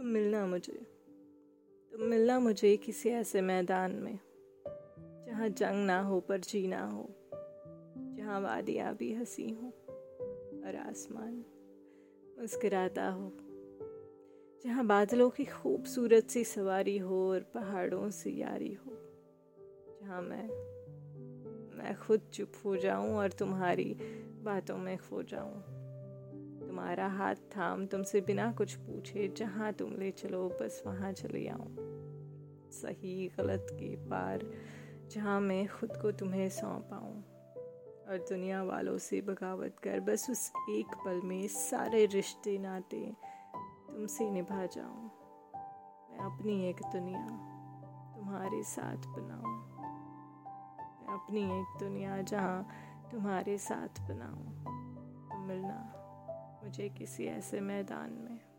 तुम मिलना मुझे। तुम मिलना मुझे किसी ऐसे मैदान में, जहाँ जंग ना हो, पर जीना हो, जहाँ वादियाँ भी हँसी हो और आसमान मुस्कराता हो, जहाँ बादलों की खूबसूरत सी सवारी हो और पहाड़ों से यारी हो, जहाँ मैं मैं खुद चुप हो जाऊँ और तुम्हारी बातों में खो जाऊँ। तुम्हारा हाथ थाम, तुमसे बिना कुछ पूछे, जहाँ तुम ले चलो, बस वहाँ चले आऊँ सही गलत के पार जहाँ मैं खुद को तुम्हें सौंप सौंपाऊँ। और दुनिया वालों से बगावत कर, बस उस एक पल में सारे रिश्ते, नाते तुमसे निभा जाऊँ। मैं अपनी एक दुनिया तुम्हारे साथ बनाऊँ। मैं अपनी एक दुनिया जहाँ तुम्हारे साथ बनाऊँ। मिलना। मुझे किसी ऐसे मैदान में।